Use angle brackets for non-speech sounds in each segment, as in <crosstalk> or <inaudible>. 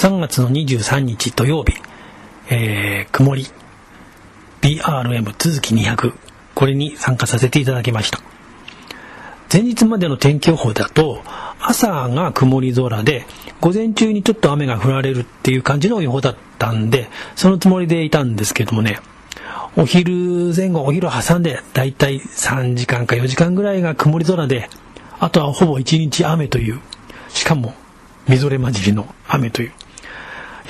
3月の23日土曜日、えー、曇り。BRM 続き200これに参加させていただきました。前日までの天気予報だと朝が曇り空で午前中にちょっと雨が降られるっていう感じの予報だったんでそのつもりでいたんですけどもね。お昼前後お昼挟んでだいたい3時間か4時間ぐらいが曇り空であとはほぼ1日雨というしかもみぞれ混じりの雨という。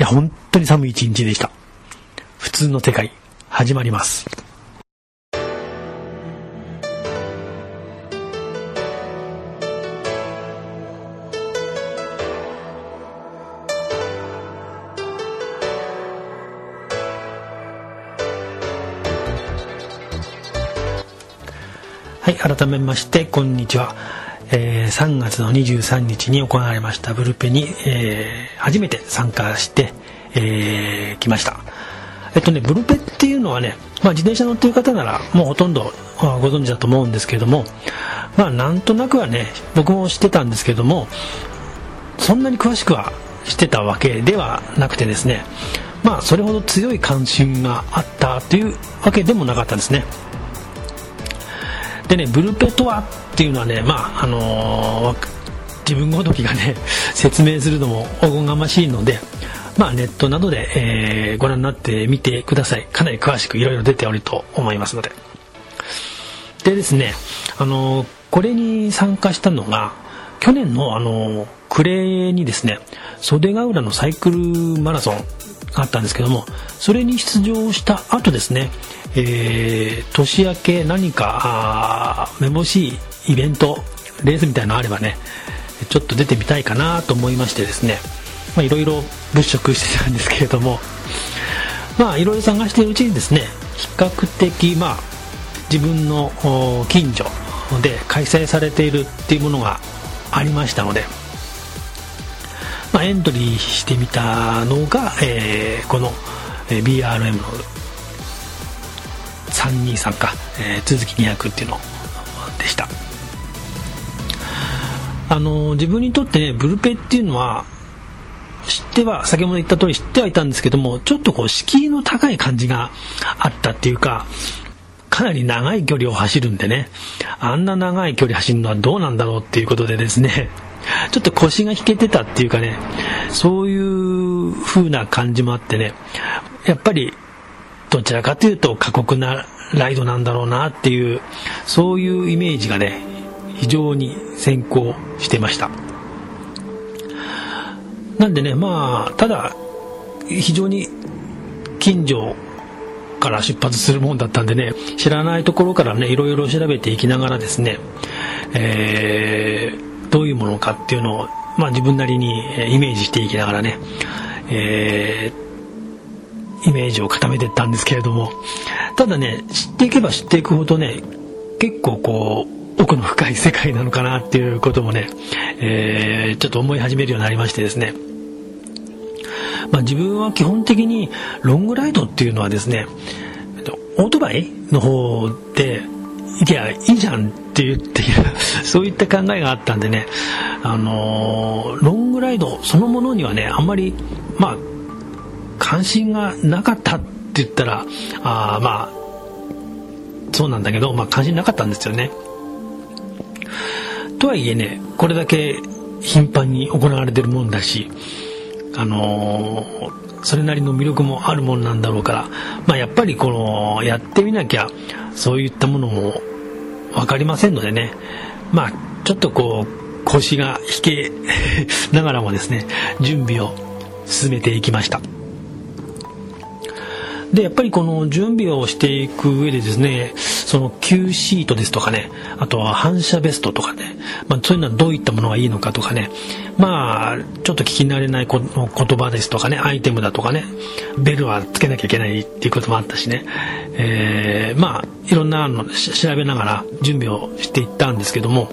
や本当に寒い一日でした。普通の世界始まります。はい改めましてこんにちは、えー、3月の23日に行われましたブルペに、えー、初めて参加して、えー、ました。えっとねブルペっていうのはね、まあ、自転車乗ってる方ならもうほとんどご存知だと思うんですけどもまあなんとなくはね僕も知ってたんですけどもそんなに詳しくはしてたわけではなくてですねまあそれほど強い関心があったというわけでもなかったですね。でねブルペとはっていうのはねまああのー、自分ごときがね <laughs> 説明するのもおこがましいのでまあネットなどで、えー、ご覧になってみてください。かなり詳しくいろいろ出ておると思いますので。でですねあの、これに参加したのが去年のあの暮れにですね袖ヶ浦のサイクルマラソンがあったんですけどもそれに出場した後ですねえー、年明け何かめぼしいイベントレースみたいなのあればねちょっと出てみたいかなと思いましてですね。いろいろ物色してたんですけれども。まあいろいろ探しているうちにですね比較的まあ自分の近所で開催されているっていうものがありましたので、まあ、エントリーしてみたのが、えー、この BRM の323か、えー、続き200っていうのでした。あの自分にとってねブルペっていうのは知っては先ほど言った通り知ってはいたんですけどもちょっとこう敷居の高い感じがあったっていうかかなり長い距離を走るんでねあんな長い距離走るのはどうなんだろうっていうことでですね <laughs> ちょっと腰が引けてたっていうかねそういう風な感じもあってねやっぱりどちらかというと過酷なライドなんだろうなっていうそういうイメージがね非常に先行してました。なんでねまあただ非常に近所から出発するもんだったんでね知らないところからねいろいろ調べていきながらですね、えー、どういうものかっていうのを、まあ、自分なりにイメージしていきながらね、えーイメージを固めてったんですけれども。ただね知っていけば知っていくほどね結構こう奥の深い世界なのかなっていうこともね、えー、ちょっと思い始めるようになりましてですね。まあ、自分は基本的にロングライドっていうのはですねオートバイの方で行けばいいじゃんって言っているそういった考えがあったんでね、あのー、ロングライドそのものにはねあんまりまあ関心がなかったって言ったらあまあそうなんだけど、まあ、関心なかったんですよね。とはいえねこれだけ頻繁に行われてるもんだしあのー、それなりの魅力もあるもんなんだろうから、まあ、やっぱりこのやってみなきゃそういったものも分かりませんのでねまあちょっとこう腰が引けながらもですね準備を進めていきました。でやっぱりこの準備をしていく上でですねその Q シートですとかねあとは反射ベストとかね、まあ、そういうのはどういったものがいいのかとかねまあちょっと聞き慣れない言葉ですとかねアイテムだとかねベルはつけなきゃいけないっていうこともあったしね、えー、まあいろんなの調べながら準備をしていったんですけども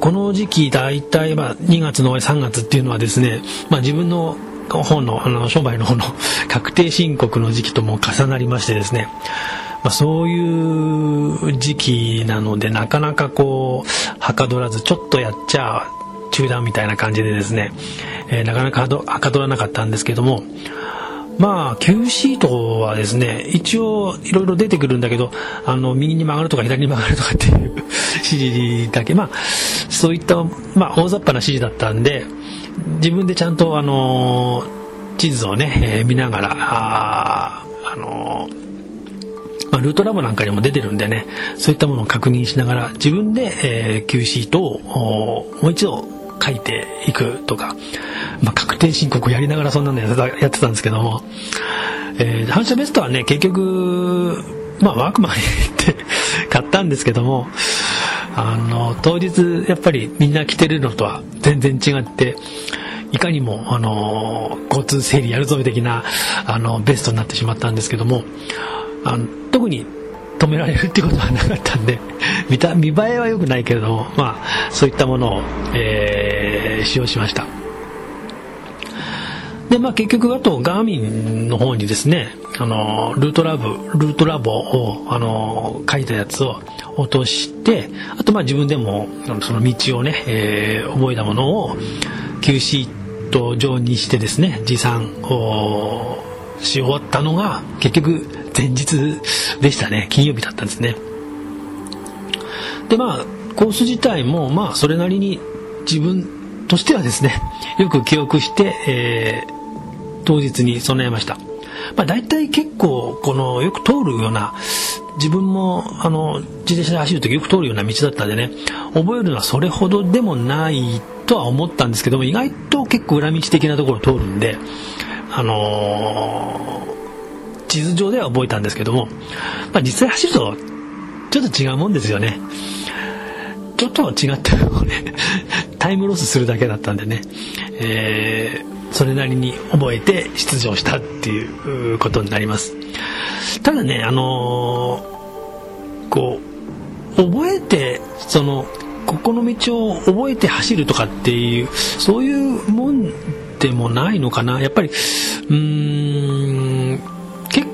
この時期大体まあ2月の終わり3月っていうのはですね、まあ、自分の方のあの商売の方の <laughs> 確定申告の時期とも重なりましてですね、まあ、そういう時期なのでなかなかこうはかどらずちょっとやっちゃ中断みたいな感じでですね、えー、なかなかはかどらなかったんですけども。まあ Q シートはですね一応いろいろ出てくるんだけどあの右に曲がるとか左に曲がるとかっていう <laughs> 指示だけまあそういった、まあ、大雑把な指示だったんで自分でちゃんとあの地図をね、えー、見ながらああのまあ、ルートラボなんかにも出てるんでねそういったものを確認しながら自分で、えー、Q シートをもう一度書いていくとか、まあ、確定申告やりながらそんなのやってたんですけども、えー、反射ベストはね結局、まあ、ワークマンに行って買ったんですけどもあの当日やっぱりみんな着てるのとは全然違っていかにもあの交通整理やるぞ的なあのベストになってしまったんですけどもあの特に止められるっていうことはなかったんで <laughs> 見た見栄えは良くないけれども、まあ、そういったものを、えー、使用しました。で、まあ、結局あとガーミンの方にですねあのルートラブルートラボをあの書いたやつを落としてあとまあ自分でもその道をね、えー、覚えたものを Q シート上にしてですね持参をし終わったのが結局前日でしたね。金曜日だったんですね。でまあコース自体もまあそれなりに自分としてはですねよく記憶して、えー、当日に備えました、まあ、大体結構このよく通るような自分もあの自転車で走る時よく通るような道だったんでね覚えるのはそれほどでもないとは思ったんですけども意外と結構裏道的なところを通るんであのー、地図上では覚えたんですけども、まあ、実際走るとちょっと違うもんですよね。ちょっと違ってもね。タイムロスするだけだったんでね、えー、それなりに覚えて出場したっていうことになります。ただねあのー、こう覚えてそのここの道を覚えて走るとかっていうそういうもんでもないのかな。やっぱりうーん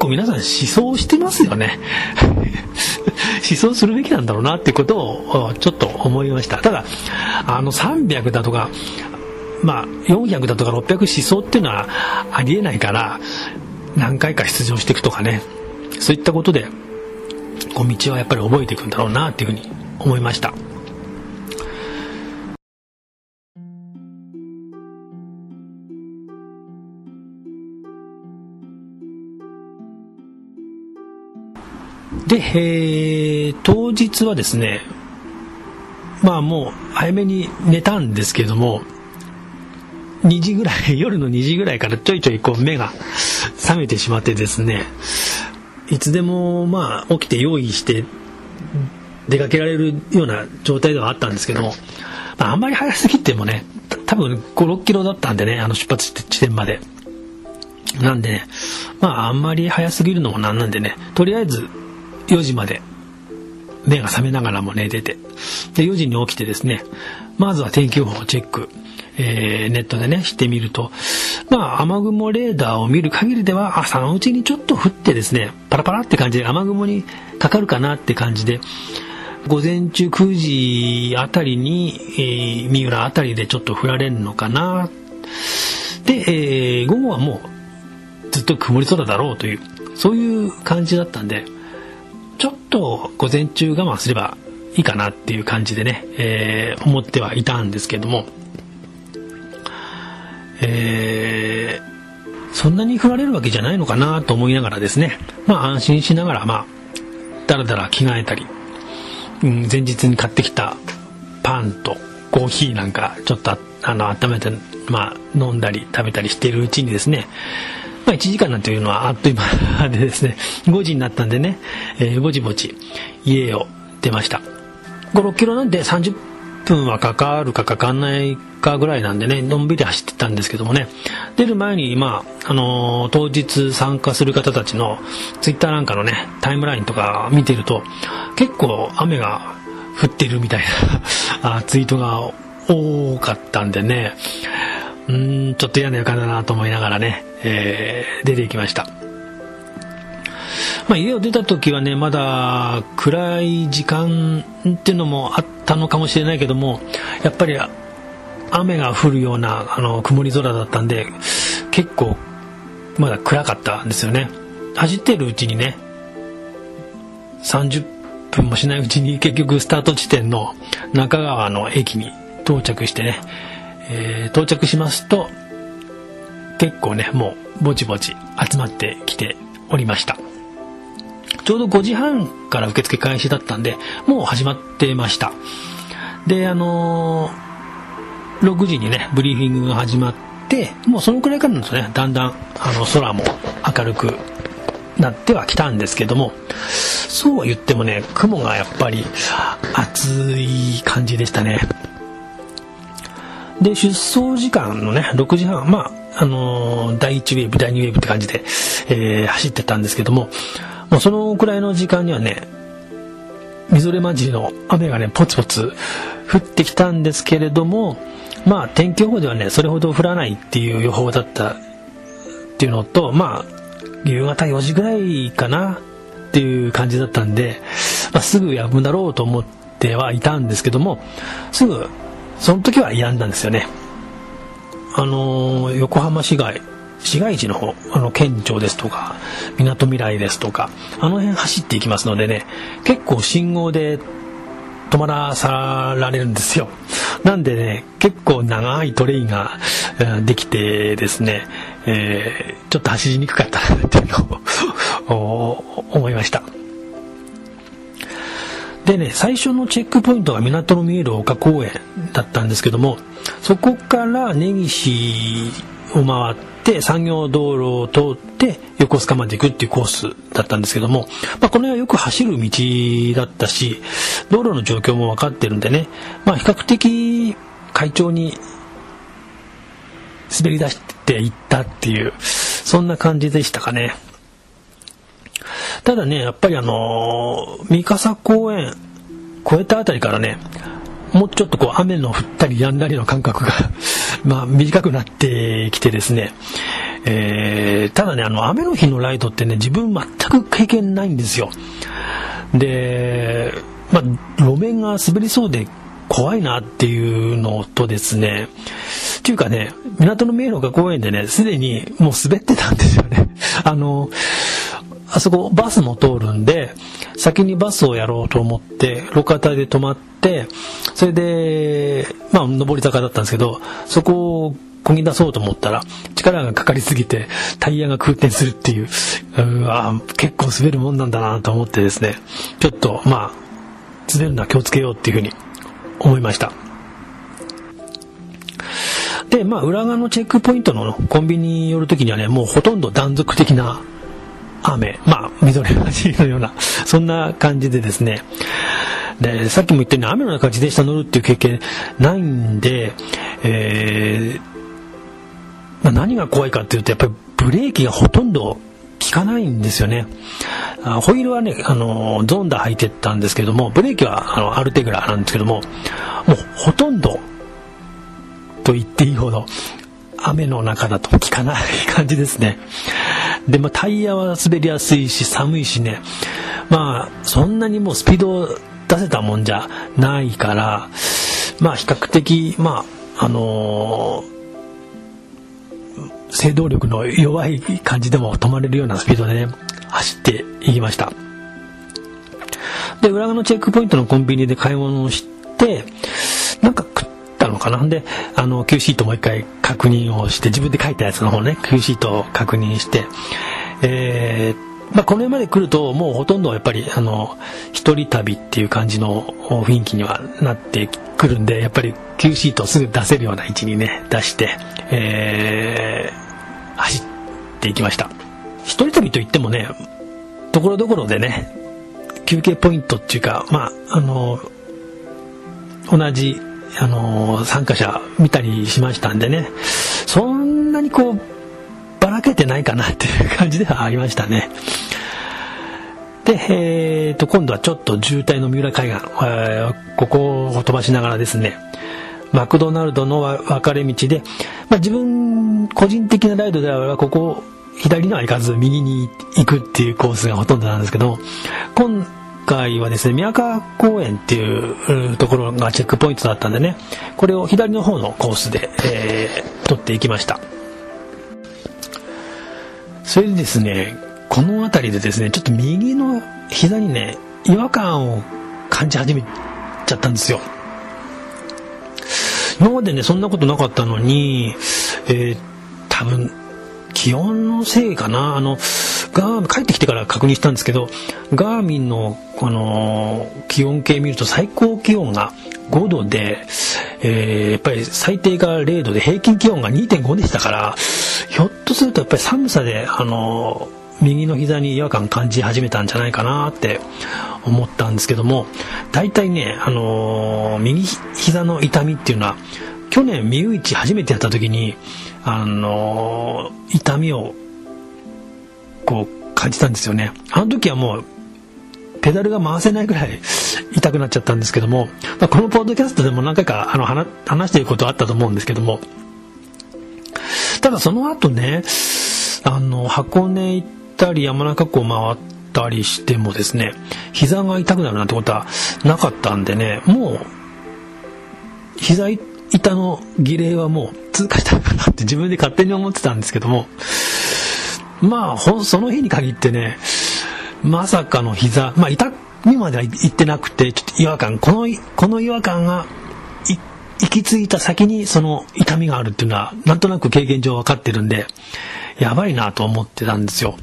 構皆さん思想してますよね。<laughs> 思想するべきなんだろうなっていうことをちょっと思いました。ただあの300だとかまあ400だとか600思想っていうのはありえないから何回か出場していくとかね。そういったことでこう道はやっぱり覚えていくんだろうなっていうふうに思いました。で、えー、当日はですね、まあもう早めに寝たんですけども、2時ぐらい、<laughs> 夜の2時ぐらいからちょいちょいこう目が覚めてしまってですね、いつでもまあ起きて用意して出かけられるような状態ではあったんですけども、まあ、あんまり早すぎてもね、多分5、6キロだったんでね、あの出発地点まで。なんでね、まああんまり早すぎるのもなんなんでね、とりあえず4時まで。目が覚めながらも寝てて。で4時に起きてですねまずは天気予報をチェック、えー、ネットでねしてみると。まあ雨雲レーダーを見る限りでは朝のうちにちょっと降ってですねパラパラって感じで雨雲にかかるかなって感じで午前中9時あたりに、えー、三浦あたりでちょっと降られるのかな。で、えー、午後はもうずっと曇り空だろうというそういう感じだったんでちょっと午前中我慢すればいいかなっていう感じでね、えー、思ってはいたんですけども、えー、そんなに振られるわけじゃないのかなと思いながらですね、まあ安心しながら、まあ、だらだら着替えたり、うん、前日に買ってきたパンとコーヒーなんかちょっとあの温めて、まあ、飲んだり食べたりしているうちにですね、まあ、1時間なんていうのはあっという間でですね、<laughs> 5時になったんでね、えー、ぼちぼち家を出ました。5、6キロなんで30分はかかるかかかんないかぐらいなんでね、のんびり走ってたんですけどもね、出る前に、まあ、あのー、当日参加する方たちのツイッターなんかのね、タイムラインとか見てると、結構雨が降ってるみたいなツイートが多かったんでね、うーん、ちょっと嫌な予感だなと思いながらね、えー、出ていきました。まあ、家を出た時はね、まだ暗い時間っていうのもあったのかもしれないけども、やっぱり雨が降るようなあの曇り空だったんで結構まだ暗かったんですよね走ってるうちにね30分もしないうちに結局スタート地点の中川の駅に到着してね、えー、到着しますと結構ねもうぼちぼち集まってきておりました。ちょうど5時半から受付開始だったんでもう始まってました。であのー、6時にねブリーフィングが始まってもうそのくらいからですね。だんだんあの空も明るくなってはきたんですけども。そうは言ってもね雲がやっぱり暑い感じでしたね。で出走時間のね6時半まああのー、第1ウェーブ第2ウェーブって感じで、えー、走ってたんですけどももうそのくらいの時間にはねみぞれ混じりの雨がねポツポツ降ってきたんですけれどもまあ天気予報ではねそれほど降らないっていう予報だったっていうのとまあ夕方4時ぐらいかなっていう感じだったんで、まあ、すぐ止むだろうと思ってはいたんですけどもすぐその時は止んだんですよね。あのー、横浜市街市街地の方あの県庁ですとかみなとみらいですとかあの辺走っていきますのでね結構信号で止まらさられるんですよ。なんでね結構長いトレインができてですね、えー、ちょっと走りにくかったなっていうのを <laughs> 思いました。でね最初のチェックポイントが港の見える丘公園だったんですけどもそこから根岸を回って産業道路を通って横須賀まで行くっていうコースだったんですけども、まあ、この辺はよく走る道だったし道路の状況も分かってるんでね、まあ、比較的快調に滑り出していったっていうそんな感じでしたかね。ただねやっぱりあの三笠公園越えたあたりからねもうちょっとこう雨の降ったりやんだりの感覚が <laughs> まあ短くなってきてですね、えー、ただね、あの雨の日のライトってね、自分全く経験ないんですよ。で、まあ、路面が滑りそうで怖いなっていうのとですね、っていうかね、港の迷路が公園でね、すでにもう滑ってたんですよね。<laughs> あの、あそこバスも通るんで、先にバスをやろうと思って、路肩で止まって、それで、まあ、上り坂だったんですけど、そこをこぎ出そうと思ったら、力がかかりすぎて、タイヤが空転するっていう、うわ結構滑るもんなんだなと思ってですね、ちょっと、まあ、滑るのは気をつけようっていうふうに思いました。で、まあ、裏側のチェックポイントのコンビニに寄るときにはね、もうほとんど断続的な雨、まあ、緑のじのような、そんな感じでですね、で、さっきも言ったように雨の中自転車乗るっていう経験ないんで、えー、ま、何が怖いかっていうと、やっぱりブレーキがほとんど効かないんですよね。あホイールはね、あの、ゾンダ履いてったんですけども、ブレーキはあのアルテグラなんですけども、もうほとんど、と言っていいほど、雨の中だと効かない感じですね。で、まあ、タイヤは滑りやすいし、寒いしね、まあ、そんなにもうスピードを出せたもんじゃないから、まあ、比較的、まあ、あのー、制動力の弱い感じでも止まれるようなスピードでね、走っていきました。で、裏側のチェックポイントのコンビニで買い物をして、で、あの、Q シートもう一回確認をして、自分で書いたやつの方ね、Q シートを確認して、えー、まあ、この辺まで来ると、もうほとんどやっぱり、あの、一人旅っていう感じの雰囲気にはなってくるんで、やっぱり Q シートをすぐ出せるような位置にね、出して、えー、走っていきました。一人旅といってもね、ところどころでね、休憩ポイントっていうか、まあ、あの、同じあの参加者見たりしましたんでね。そんなにこうばらけてないかなっていう感じではありましたね。で、えーと、今度はちょっと渋滞の三浦海岸、えー、ここを飛ばしながらですねマクドナルドの分かれ道で、まあ、自分個人的なライドではここ左には行かず右に行くっていうコースがほとんどなんですけど今回はですね宮川公園っていうところがチェックポイントだったんでねこれを左の方のコースで、えー、取っていきました。それでですねこの辺りでですねちょっと右の膝にね違和感を感じ始めちゃったんですよ。今までねそんなことなかったのに、えー、多分気温のせいかな。あのガー帰ってきてから確認したんですけどガーミンの、この気温計見ると最高気温が5度で、えー、やっぱり最低が0度で平均気温が2.5でしたからひょっとするとやっぱり寒さであの右の膝に違和感感じ始めたんじゃないかなって思ったんですけども大体ね、あのー、右膝の痛みっていうのは去年ミュウイチ初めてやった時に、あのー、痛みをこう感じたんですよね。あの時はもうペダルが回せないぐらい <laughs> 痛くなっちゃったんですけども、ま、このポッドキャストでも何回かあの話していることあったと思うんですけどもただその後ねあの箱根行ったり山中湖回ったりしてもですね膝が痛くなるなんてことはなかったんでねもう膝痛の儀礼はもう通過したのかなって自分で勝手に思ってたんですけどもまあその日に限ってねまさかの膝まあ痛みまでは行ってなくてちょっと違和感。このこの違和感が行き着いた先にその痛みがあるっていうのはなんとなく経験上分かってるんでやばいなと思ってたんですよ。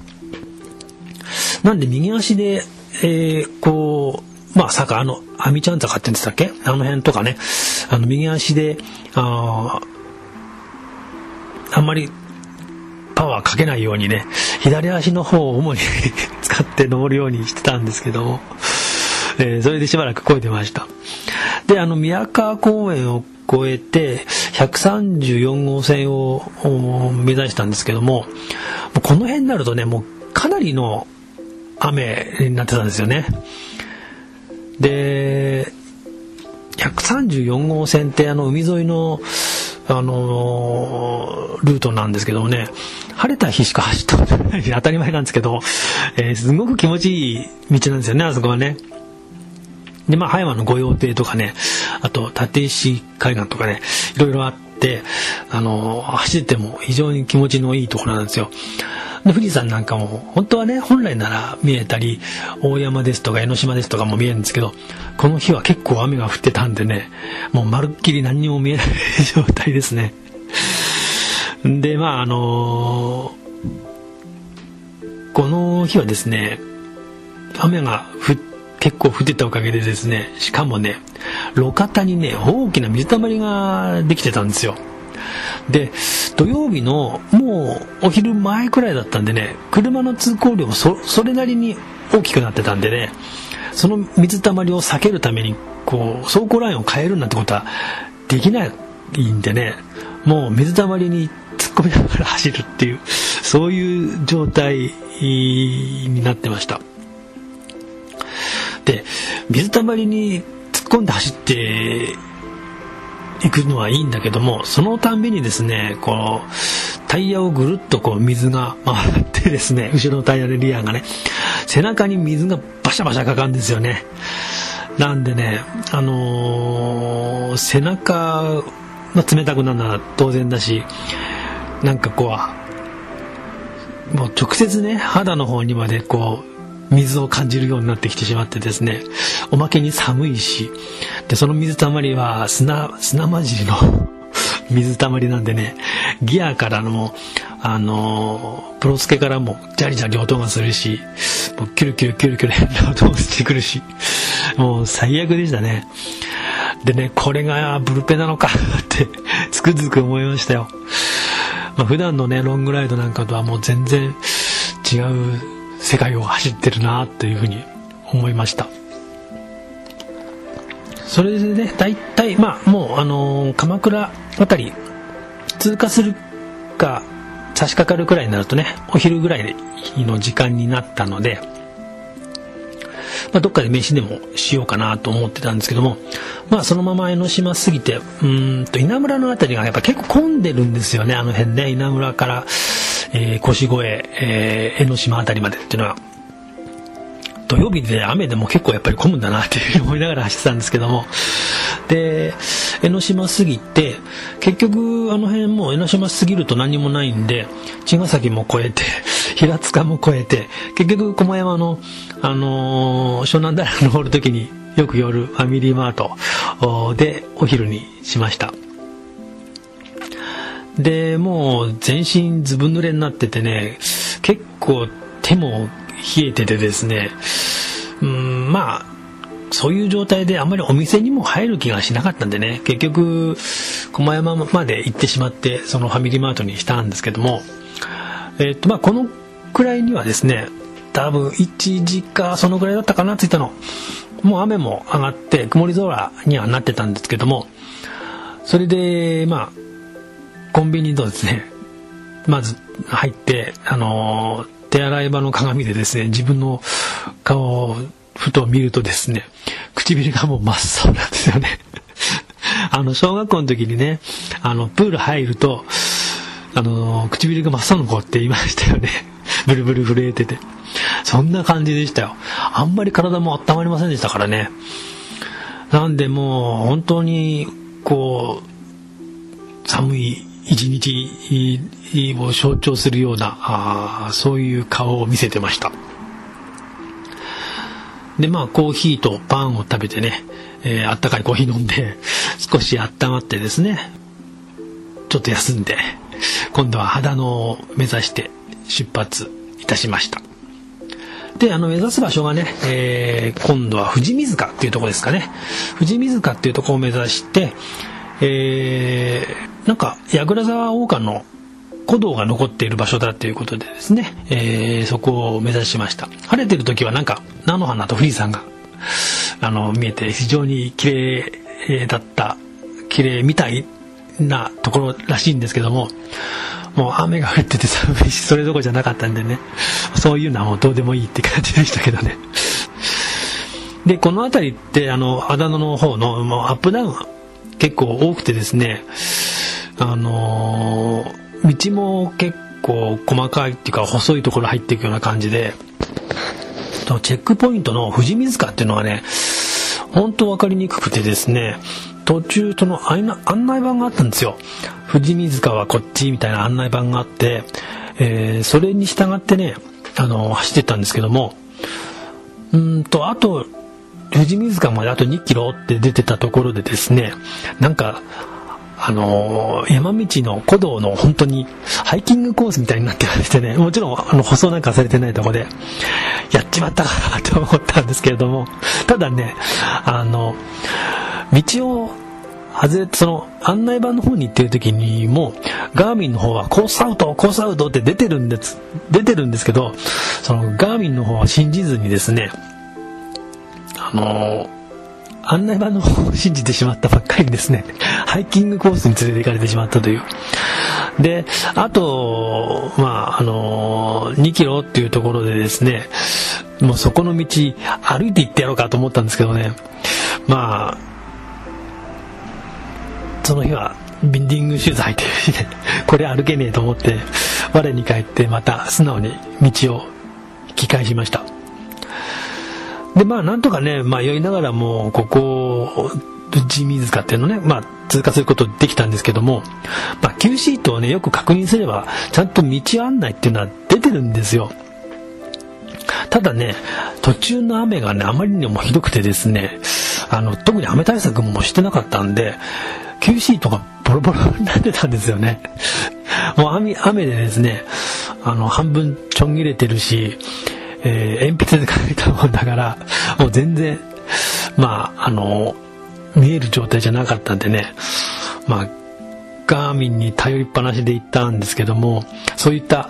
なんで右足で、えー、こうまあ坂あの阿弥ちゃん坂って言ってたっけ？あの辺とかね。あの右足でああんまりパワーかけないようにね左足の方を主に <laughs> 使って登るようにしてたんですけども、えー、それでしばらく漕いでました。であの宮川公園を越えて134号線を目指したんですけどもこの辺になるとねもうかなりの雨になってたんですよね。で134号線ってあの海沿いのあのー、ルートなんですけどもね、晴れた日しか走ったことないし <laughs> 当たり前なんですけど、えー、すごく気持ちいい道なんですよね、あそこはね。で、まあ、葉山の御用邸とかね、あと、立石海岸とかね、いろいろあって、あの、走っても非常に気持ちのいいところなんですよ。で富士山なんかも本当はね本来なら見えたり大山ですとか江ノ島ですとかも見えるんですけどこの日は結構雨が降ってたんでねもうまるっきり何にも見えない状態ですねでまああのー、この日はですね雨が結構降ってたおかげでですねしかもね路肩にね大きな水たまりができてたんですよ。で土曜日のもうお昼前くらいだったんでね車の通行量もそれなりに大きくなってたんでねその水たまりを避けるためにこう走行ラインを変えるなんてことはできないんでねもう水たまりに突っ込みながら走るっていうそういう状態になってました。で水たまりに突っ込んで走って行くのはいいんだけどもそのたんびにですねこうタイヤをぐるっとこう水が回ってですね <laughs> 後ろのタイヤでリアがね背中に水がバシャバシャかかるんですよね。なんでねあのー、背中が冷たくなるのは当然だしなんかこうもう直接ね肌の方にまでこう水を感じるようになってきてしまってですねおまけに寒いしでその水たまりは砂砂混じりの <laughs> 水たまりなんでねギアからのあのプロスケからもジャリジャリ音がするしもうキュルキュルキュルキュル変な音もしてくるしもう最悪でしたね。でねこれがブルペなのかってつくづく思いましたよ、まあ、普段のねロングライドなんかとはもう全然違う世界を走ってるなというふうに思いました。それでね大体まあもうあの、鎌倉辺り通過するか差し掛かるくらいになるとねお昼ぐらいの時間になったので、まあ、どっかで飯でもしようかなと思ってたんですけどもまあそのまま江ノ島過ぎてうんと稲村の辺りがやっぱ結構混んでるんですよねあの辺ね稲村から。えー、越越、えー、江ノ島辺りまでっていうのは土曜日で雨でも結構やっぱり混むんだなっていうふうに思いながら走ってたんですけども。で江ノ島過ぎて結局あの辺も江ノ島過ぎると何もないんで茅ヶ崎も越えて平塚も越えて結局駒山の、あのー、湘南平登る時によく夜ファミリーマートでお昼にしました。でもう全身ずぶ濡れになっててね結構手も冷えててですねうんまあそういう状態であんまりお店にも入る気がしなかったんでね結局駒山まで行ってしまってそのファミリーマートにしたんですけどもえっとまあこのくらいにはですね多分1時かそのぐらいだったかな着いたの。もう雨も上がって曇り空にはなってたんですけどもそれでまあコンビニとですねまず入ってあの手洗い場の鏡でですね自分の顔をふと見るとですね唇がもう真っ青なんですよね。<laughs> あの小学校の時にねあのプール入るとあの唇が真っ青の子って言いましたよね。<laughs> ブルブル震えてて。そんな感じでしたよ。あんまり体も温まりませんでしたからね。なんでもう本当にこう寒い一日を象徴するようなあそういう顔を見せてました。でまあコーヒーとパンを食べてね、えー、あったかいコーヒー飲んで <laughs> 少し温まってですねちょっと休んで今度は秦野を目指して出発いたしました。であの目指す場所がね、えー、今度は富士水塚っていうとこですかね。富士水塚っていうとこを目指してえー、なんか櫓沢王冠の古道が残っている場所だということでですね、えー、そこを目指しました。晴れてる時はなんか菜の花と富士山があの見えて非常に綺麗だった綺麗みたいなところらしいんですけどももう雨が降ってて寒いしそれどころじゃなかったんでねそういうのはもうどうでもいいって感じでしたけどね。でこの辺りってあのアダノの方のもうアップダウン結構多くてですねあのー、道も結構細かいっていうか細いところ入っていくような感じでチェックポイントの富士水川っていうのはね本当分かりにくくてですね途中その案内板があったんですよ。富士水川はこっちみたいな案内板があって、えー、それに従ってねあの走ってったんですけどもうんとあと富士水川まであと2キロって出てたところでですねなんかあのー、山道の古道の本当にハイキングコースみたいになってましてね、もちろんあの舗装なんかされてないとこで、やっちまったかなと思ったんですけれども、ただね、あの、道を外れて、その案内板の方に行ってる時にも、ガーミンの方はコースアウト、コースアウトって出てるんです、出てるんですけど、そのガーミンの方は信じずにですね、あの案内板の方を信じてしまったばっかりにですね、<laughs> ハイキングコースに連れて行かれてしまったという。で、あと、まあ、あの2キロっていうところでですね、もうそこの道歩いて行ってやろうかと思ったんですけどね、まあ、その日はビンディング取材という日で、<laughs> これ歩けねえと思って、我に返ってまた素直に道を引き返しました。で、まあ、なんとかね、まあ、酔いながらも、ここ、地水塚っていうのね、まあ、通過することできたんですけども、まあ、Q シートをね、よく確認すれば、ちゃんと道案内っていうのは出てるんですよ。ただね、途中の雨がね、あまりにもひどくてですね、あの、特に雨対策もしてなかったんで、Q シートがボロボロになってたんですよね。もう雨雨でですね、あの、半分ちょん切れてるし、えー、鉛筆で書いたもんだから、もう全然、まあ、あの、見える状態じゃなかったんでね、まあ、ガーミンに頼りっぱなしで行ったんですけども、そういった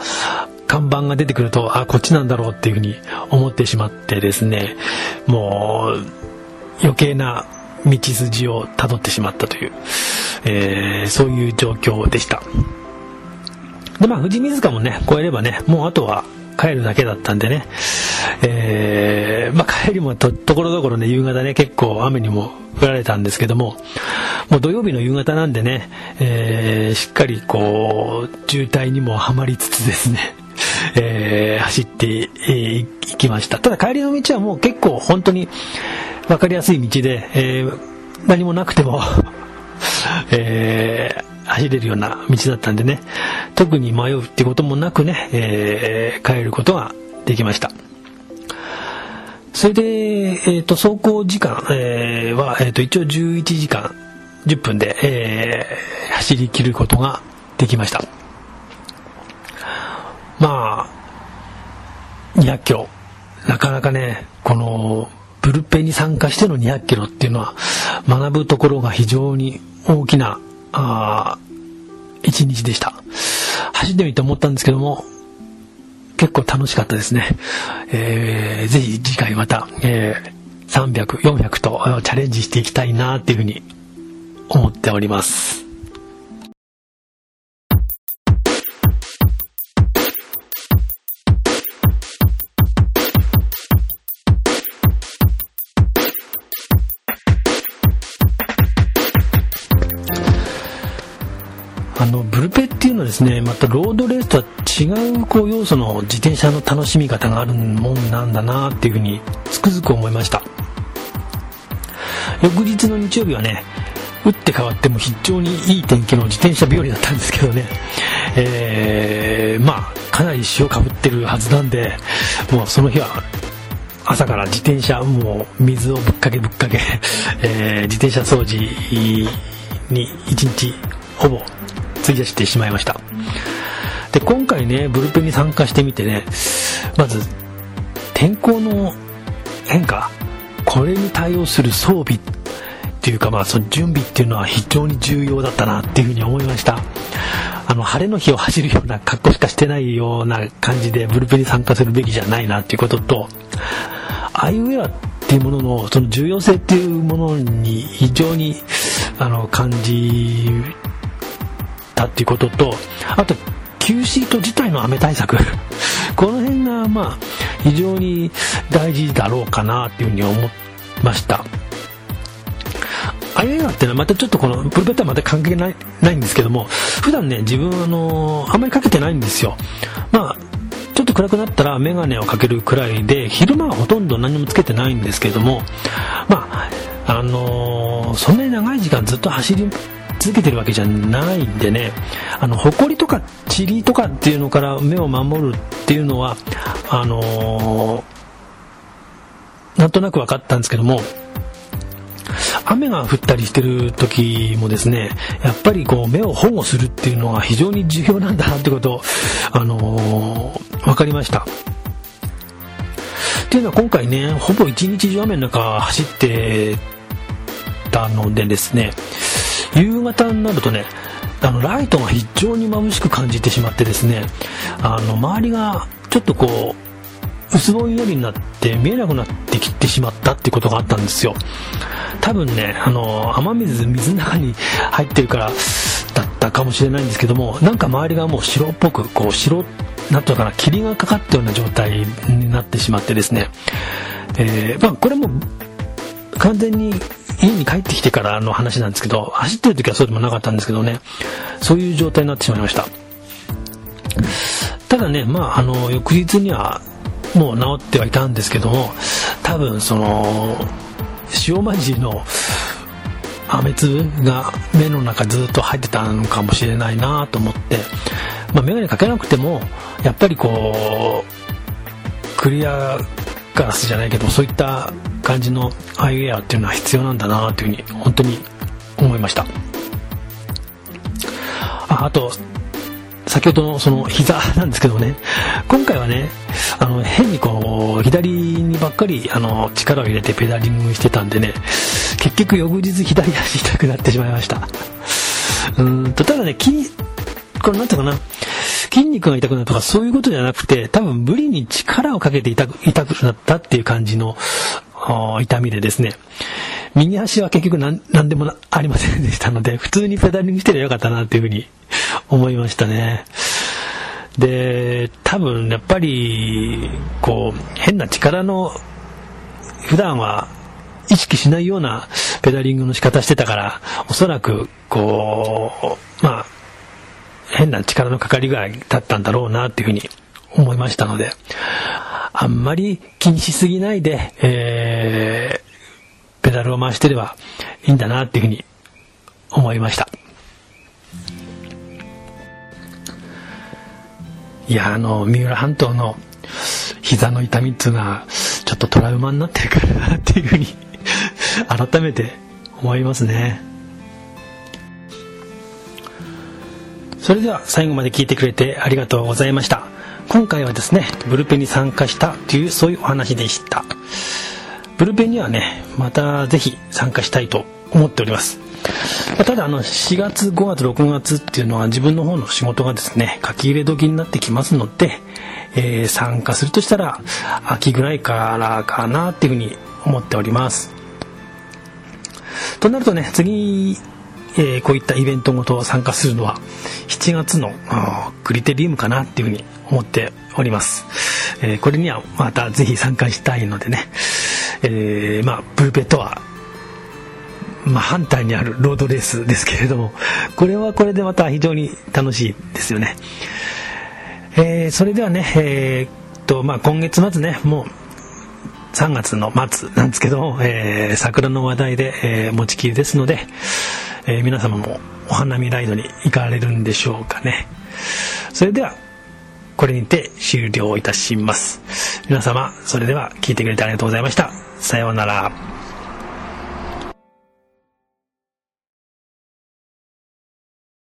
看板が出てくると、あ、こっちなんだろうっていうふうに思ってしまってですね、もう、余計な道筋をたどってしまったという、えー、そういう状況でした。で、まあ、富士水川もね、越えればね、もうあとは帰るだけだったんでね、えー、まあ、帰りもところどころね、夕方ね、結構雨にも降られたんですけども、もう土曜日の夕方なんでね、えー、しっかりこう、渋滞にもはまりつつですね、えー、走ってい、えー、きました。ただ帰りの道はもう結構本当に分かりやすい道で、えー、何もなくても <laughs> えー、走れるような道だったんでね、特に迷うってこともなくね、えー、帰ることができました。それで、えっ、ー、と、走行時間、えー、は、えっ、ー、と、一応11時間10分で、えー、走り切ることができました。まあ、200キロ。なかなかね、この、ブルペンに参加しての200キロっていうのは、学ぶところが非常に大きな、あ一日でした。走ってみて思ったんですけども、結構楽しかったですね。えー、ぜひ次回また、えー、300、400とチャレンジしていきたいなっていうふうに思っております。ですね。またロードレースとは違うこう要素の自転車の楽しみ方があるもんなんだなっていうふうにつくづく思いました。翌日の日曜日はね打って変わっても非常にいい天気の自転車日和だったんですけどね、えー、まあかなり塩かぶってるはずなんでもうその日は朝から自転車もう水をぶっかけぶっかけ、えー、自転車掃除に一日ほぼ費やしてしまいました。で今回ねブルペンに参加してみてねまず天候の変化これに対応する装備っていうかまあその準備っていうのは非常に重要だったなっていうふうに思いました。あの晴れの日を走るような格好しかしてないような感じでブルペンに参加するべきじゃないなっていうこととアイウェアっていうもののその重要性っていうものに非常にあの感じたっていうこととあと Q シート自体の雨対策。<laughs> この辺がまあ非常に大事だろうかなっていうふうに思いました。あれってのはまたちょっとこのプルペッターまた関係ないないんですけども普段ね自分あのあんまりかけてないんですよ。まあちょっと暗くなったら眼鏡をかけるくらいで昼間はほとんど何もつけてないんですけどもまああのー、そんなに長い時間ずっと走り続けてるわけじゃないんでね。あの埃とか塵とかっていうのから目を守るっていうのはあのー、なんとなく分かったんですけども雨が降ったりしてる時もですねやっぱりこう目を保護するっていうのは非常に重要なんだなってことを、あのー、分かりました。っていうのは今回ねほぼ一日中雨の中走ってたのでですね夕方になるとねあのライトが非常に眩しく感じてしまってですねあの周りがちょっとこう薄ぼんやりになって見えなくなってきてしまったってことがあったんですよ。多分ねあの雨水水の中に入ってるからだったかもしれないんですけどもなんか周りがもう白っぽくこう白なんとかな霧がかかったような状態になってしまってですね、えー、まあ、これも完全に家に帰ってきてからの話なんですけど、走ってる時はそうでもなかったんですけどね、そういう状態になってしまいました。ただね、まあ、あの、翌日にはもう治ってはいたんですけども、多分その、塩まじの雨粒が目の中ずっと入ってたのかもしれないなと思って、まあ、眼鏡かけなくても、やっぱりこう、クリアガラスじゃないけどそういった感じのアイウェアっていうのは必要なんだなというふうに本当に思いました。ああと先ほどのその膝なんですけどね。今回はねあの変にこう左にばっかりあの力を入れてペダリングしてたんでね結局翌日左足痛くなってしまいました。うんとただね筋これなんていうかな。筋肉が痛くなるとかそういうことじゃなくて、多分無理に力をかけて痛く痛くなったっていう感じの痛みでですね、右足は結局何何でもありませんでしたので、普通にペダリングしてりゃよかったなっていうふうに思いましたね。で、多分やっぱり、こう、変な力の、普段は意識しないようなペダリングの仕方してたから、おそらく、こう、まあ、変な力のかかり具合だったんだろうなっていうふうに思いましたので、あんまり気にしすぎないで、えー、ペダルを回してればいいんだなっていうふうに思いました。いや、あの、三浦半島の膝の痛みっていうのは、ちょっとトラウマになってるからなっていうふうに改めて思いますね。それでは最後まで聞いてくれてありがとうございました。今回はですね、ブルペンに参加したというそういうお話でした。ブルペンにはね、またぜひ参加したいと思っております。ただあの4月5月6月っていうのは自分の方の仕事がですね書き入れ時になってきますので、えー、参加するとしたら秋ぐらいからかなっていうふうに思っておりますとなるとね次えー、こういったイベントごと参加するのは7月のクリテリウムかなっていうふうに思っております、えー、これにはまたぜひ参加したいのでね、えー、まあブルペットはまあ、反対にあるロードレースですけれどもこれはこれでまた非常に楽しいですよね、え、それではね、えー、っとまあ、今月末ねもう3月の末なんですけど、えー、桜の話題で、えー、持ちきりですので、えー、皆様もお花見ライドに行かれるんでしょうかね。それではこれにて終了いたします。皆様それでは聞いてくれてありがとうございました。さようなら。